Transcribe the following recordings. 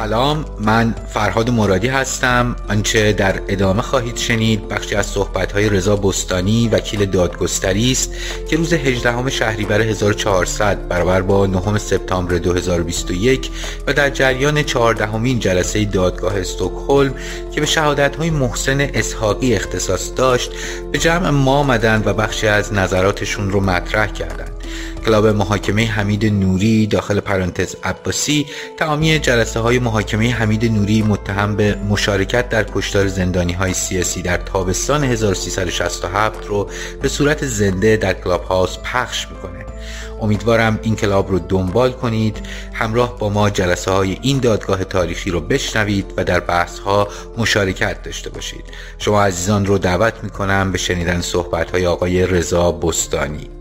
سلام من فرهاد مرادی هستم. آنچه در ادامه خواهید شنید بخشی از صحبت‌های رضا بستانی وکیل دادگستری است که روز 18 شهریور 1400 برابر با 9 سپتامبر 2021 و در جریان 14 جلسه دادگاه استکهلم که به شهادت‌های محسن اسحاقی اختصاص داشت به جمع ما آمدند و بخشی از نظراتشون رو مطرح کردند. club محاکمه حمید نوری داخل پرانتز عباسی. تمامی جلسه های محاکمه حمید نوری متهم به مشارکت در کشتار زندانی های سیاسی در تابستان 1367 رو به صورت زنده در Clubhouse پخش می‌کنه. امیدوارم این club رو دنبال کنید. همراه با ما جلسه های این دادگاه تاریخی رو بشنوید و در بحث ها مشارکت داشته باشید. شما عزیزان رو دعوت می‌کنم به شنیدن صحبت های آقای رضا بستانی.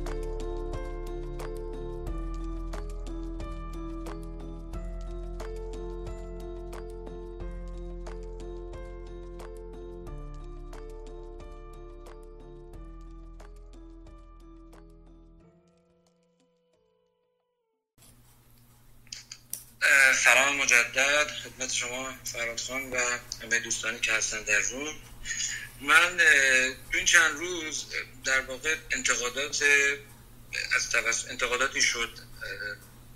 سلام مجدد خدمت شما فراد خان و همه دوستانی که هستن در روم. من تو این چند روز در واقع انتقادات از توسط انتقاداتی شد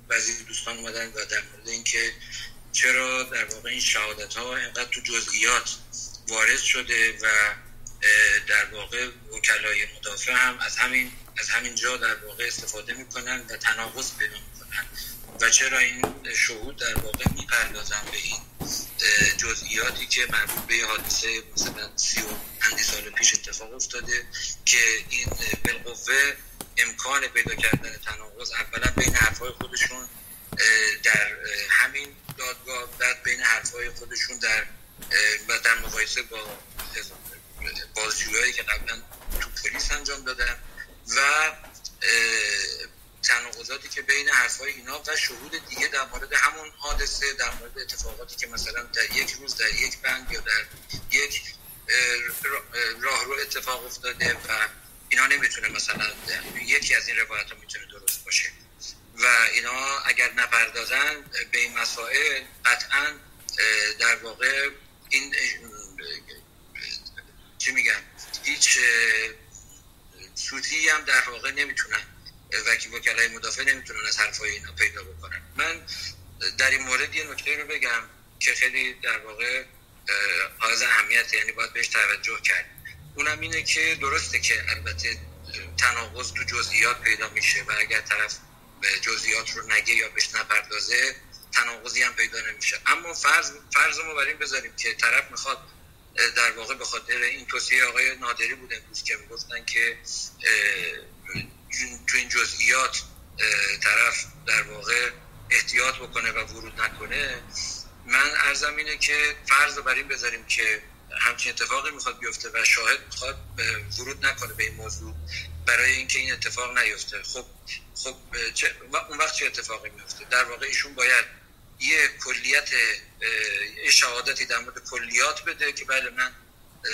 بعضی دوستان اومدن و در مورد اینکه چرا در واقع این شهادت ها اینقدر تو جزئیات وارد شده و در واقع وکلای مدافع هم از همین از همین جا در واقع استفاده می‌کنن و تناقض پیدا می‌کنن. و چرا این شهود در واقع می‌پردازن به این جزئیاتی که مربوط به حادثه مثلا سی و اندی سال پیش اتفاق افتاده که این بالقوه امکان پیدا کردن تناقض اولا بین حرفای خودشون در همین دادگاه بعد بین حرفای خودشون در و در مقایسه با بازجویایی که قبلا تو پلیس انجام دادن و تناقضاتی که بین حرفای اینا و شهود دیگه در مورد همون حادثه در مورد اتفاقاتی که مثلا در یک روز در یک بند یا در یک راه رو اتفاق افتاده و اینا نمی‌تونه مثلا یکی از این روایت ها می‌تونه درست باشه. و اینا اگر نپردازن به این مسائل قطعا در واقع این چی میگن؟ هیچ سوتی هم در واقع نمی‌تونن وکی وکلای مدافع نمی‌تونن از حرفای اینا پیدا بکنن. من در این مورد یه نکته رو بگم که خیلی در واقع حائز اهمیت یعنی باید بهش توجه کرد. اونم اینه که درسته که البته تناقض تو جزئیات پیدا میشه و اگر طرف جزئیات رو نگه یا بهش نپردازه تناقضی هم پیدا نمیشه. اما فرض فرض ما بر این بذاریم که طرف می‌خواد در واقع به خاطر این توصیه آقای نادری بود امروز که می‌گفتن که تو این جزئیات طرف در واقع احتیاط بکنه و ورود نکنه. من ارزم اینه که فرض رو بر این بذاریم که همچین اتفاقی می‌خواد بیفته و شاهد می‌خواد ورود نکنه به این موضوع برای اینکه این اتفاق نیفته. خب خب چه اون وقت چه اتفاقی میفته در واقع ایشون باید یه کلیت شهادتی در مورد کلیات بده که بله من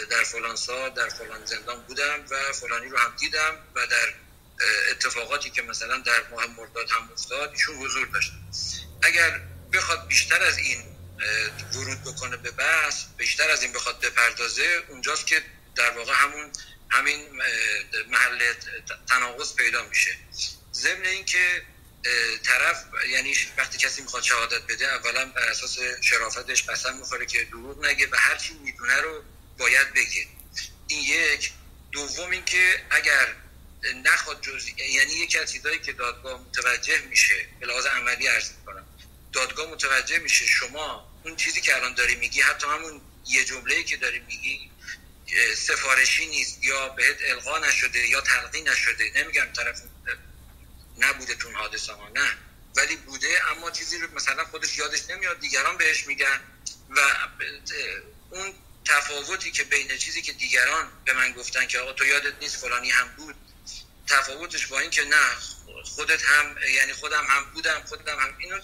در فلان سال در فلان زندان بودم و فلانی رو هم دیدم و در اتفاقاتی که مثلا در ماه مرداد هم افتاد ایشون حضور داشت. اگر بخواد بیشتر از این ورود بکنه به بحث بیشتر از این بخواد بپردازه اونجاست که در واقع همون همین محل تناقض پیدا میشه. ضمن اینکه طرف یعنی وقتی کسی می‌خواد شهادت بده اولا بر اساس شرافتش قسم می‌خوره که دروغ نگه و هر چی می‌دونه رو باید بگه. این یک. دوم اینکه اگر نخواد جزئی یعنی یکی از چیزایی که دادگاه متوجه میشه به لحاظ عملی عرض می‌کنم. دادگاه متوجه میشه شما اون چیزی که الان داری میگی حتی همون یه جمله که داری میگی سفارشی نیست یا بهت القا نشده یا تلقی نشده. نمیگم طرف نبوده تون حادثه ها نه. ولی بوده اما چیزی رو مثلا خودش یادش نمیاد دیگران بهش میگن و اون تفاوتی که بین چیزی که دیگران به من گفتن که آقا تو یادت نیست فلانی هم بود تفاوتش با این که نه خودت هم یعنی خودم هم بودم خودم هم اینو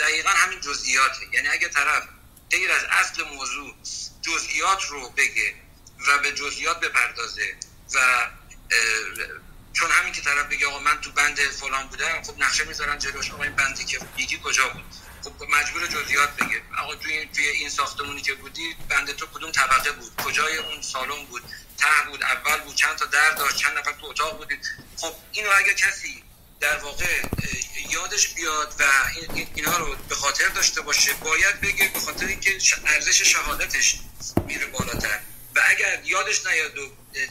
دقیقا همین جزئیاته. یعنی اگه طرف غیر از اصل موضوع جزئیات رو بگه و به جزئیات بپردازه و چون همین که طرف بگه آقا من تو بند فلان بودم خب نقشه می‌ذارن جلوش آقا این بندی که میگی کجا بود؟ خب مجبور جزئیات بگه. آقا توی توی این ساختمونی که بودی بنده تو کدوم طبقه بود؟ کجای اون سالن بود؟ ته بود اول بود چند تا در داشت چند نفر تو اتاق بودید خب اینو اگه کسی در واقع یادش بیاد و اینها رو به خاطر داشته باشه باید بگه به خاطر اینکه ارزش شهادتش میره بالاتر. و اگر یادش نیاد و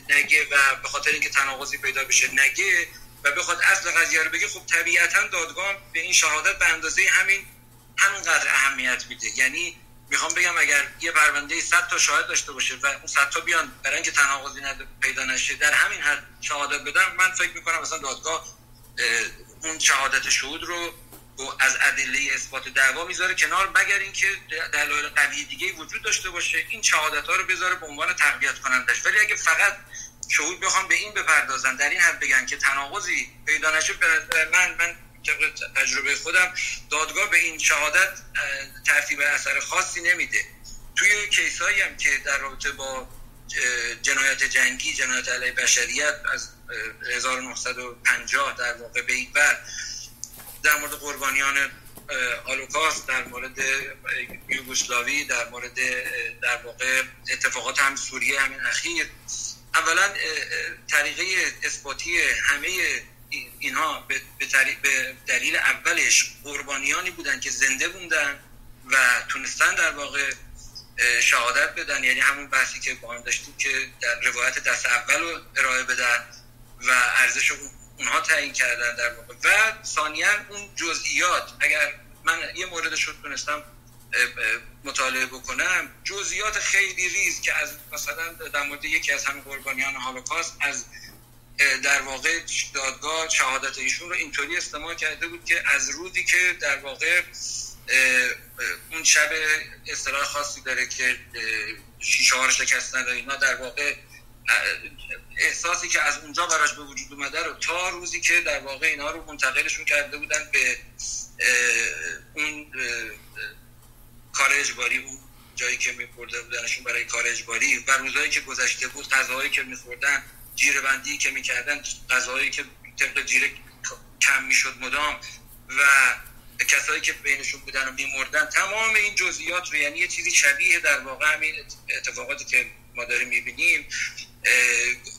نگه و به خاطر اینکه تناقضی پیدا بشه نگه و بخواد اصل قضیه رو بگه خب طبیعتا دادگاه به این شهادت به اندازه همین همونقدر اهمیت میده. یعنی می‌خوام بگم اگر یه پرونده 100 تا شاهد داشته باشه و اون 100 تا بیان برای اینکه تناقضی پیدا نشه در همین حد شهادت بدن من فکر می‌کنم مثلا دادگاه اون شهادت شهود رو از ادله اثبات دعوا می‌ذاره کنار مگر اینکه دلایل قوی دیگه وجود داشته باشه این شهادت ها رو بذاره به عنوان تقویت کنندش. ولی اگه فقط شهود بخوام به این بپردازن در این حد بگن که تناقضی پیدا نشه من من تجربه خودم دادگاه به این شهادت ترتیب اثر خاصی نمیده. توی کیسایی هم که در رابطه با جنایت جنگی جنایت علیه بشریت از 1950 در واقع به این بر در مورد قربانیان هالوکاست در مورد یوگسلاوی در مورد در واقع اتفاقات هم سوریه همین اخیر. اولا طریقه اثباتی همه اینها به دلیل اولش قربانیانی بودن که زنده بودن و تونستن در واقع شهادت بدن. یعنی همون بحثی که با هم داشتیم که در روایت دست اول رو ارائه بدن و ارزش اونها تعیین کردن در واقع. و ثانیا اون جزئیات اگر من یه موردش رو تونستم مطالعه بکنم جزئیات خیلی ریز که از مثلا در مورد یکی از همین قربانیان هولوکاست از در واقع دادگاه شهادت ایشون رو اینطوری استعمال کرده بود که از روزی که در واقع اون شب اصطلاح خاصی داره که شیشه ها رو شکستن اینا در واقع احساسی که از اونجا براش به وجود اومده رو تا روزی که در واقع اینا رو منتقلشون کرده بودن به اون کار اجباری اون جایی که میبرده بودنشون برای کار اجباری و روزایی که گذشته بود غذاهایی که میخوردن جیره بندی که می‌کردن غذاهایی که طبق جیره کم می‌شد مدام و کسایی که بینشون بودن و میمردن تمام این جزئیات رو یعنی یه چیزی شبیه در واقع همین اتفاقاتی که ما داریم می‌بینیم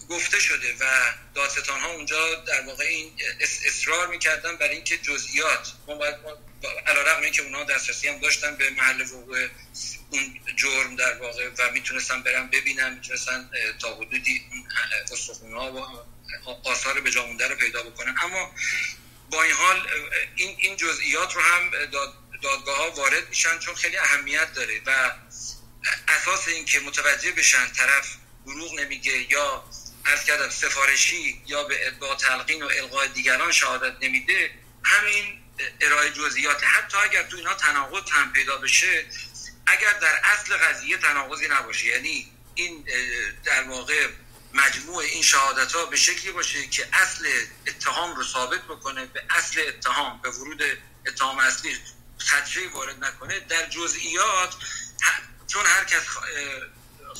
گفته شده و دادستان ها اونجا در واقع این اصرار می‌کردن برای اینکه جزئیات ما باید علیرغم اینکه اونها دسترسی هم داشتن به محل وقوع اون جرم در واقع و می‌تونستن برن ببینن می‌تونستن تا حدودی اون ها و آثار به جامونده رو پیدا بکنن. اما با این حال این این جزئیات رو هم داد دادگاه ها وارد میشن چون خیلی اهمیت داره و اساس این که متوجه بشن طرف دروغ نمیگه یا از کردم سفارشی یا به ادعا تلقین و القای دیگران شهادت نمیده همین ارائه جزئیات. حتی اگر تو اینا تناقض هم پیدا بشه اگر در اصل قضیه تناقضی نباشه یعنی این در واقع مجموع این شهادت ها به شکلی باشه که اصل اتهام رو ثابت بکنه به اصل اتهام به ورود اتهام اصلی خدشه وارد نکنه. در جزئیات چون هر کس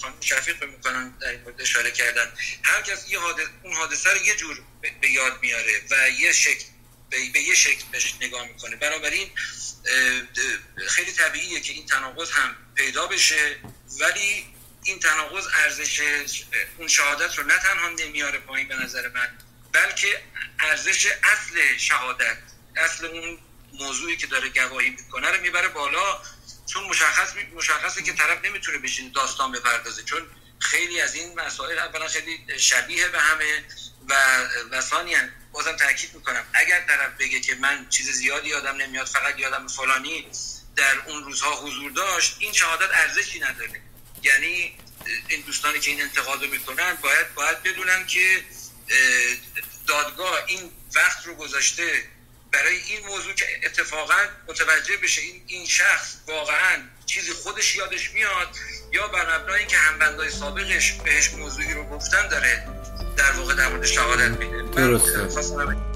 خانم شفیق می‌کنن در این مورد اشاره کردن هر کس یه حادث اون حادثه رو یه جور به یاد میاره و یه شکل به یه شکل بهش نگاه می‌کنه. بنابراین خیلی طبیعیه که این تناقض هم پیدا بشه ولی این تناقض ارزش اون شهادت رو نه تنها نمیاره پایین به نظر من بلکه ارزش اصل شهادت اصل اون موضوعی که داره گواهی می‌کنه رو می‌بره بالا چون مشخص مشخصه که طرف نمی‌تونه بشین داستان بپردازه. چون خیلی از این مسائل اولا خیلی شبیه به همه و و بازم تاکید می‌کنم. اگر طرف بگه که من چیز زیادی یادم نمیاد فقط یادم فلانی در اون روزها حضور داشت این شهادت ارزشی نداره. یعنی این دوستانی که این انتقاد رو می‌کنن باید باید بدونن که دادگاه این وقت رو گذاشته برای این موضوع که اتفاقا متوجه بشه این این شخص واقعا چیزی خودش یادش میاد یا بر مبنای که همبندای سابقش بهش موضوعی رو گفتن داره در واقع در مورد شهادت میده. درسته.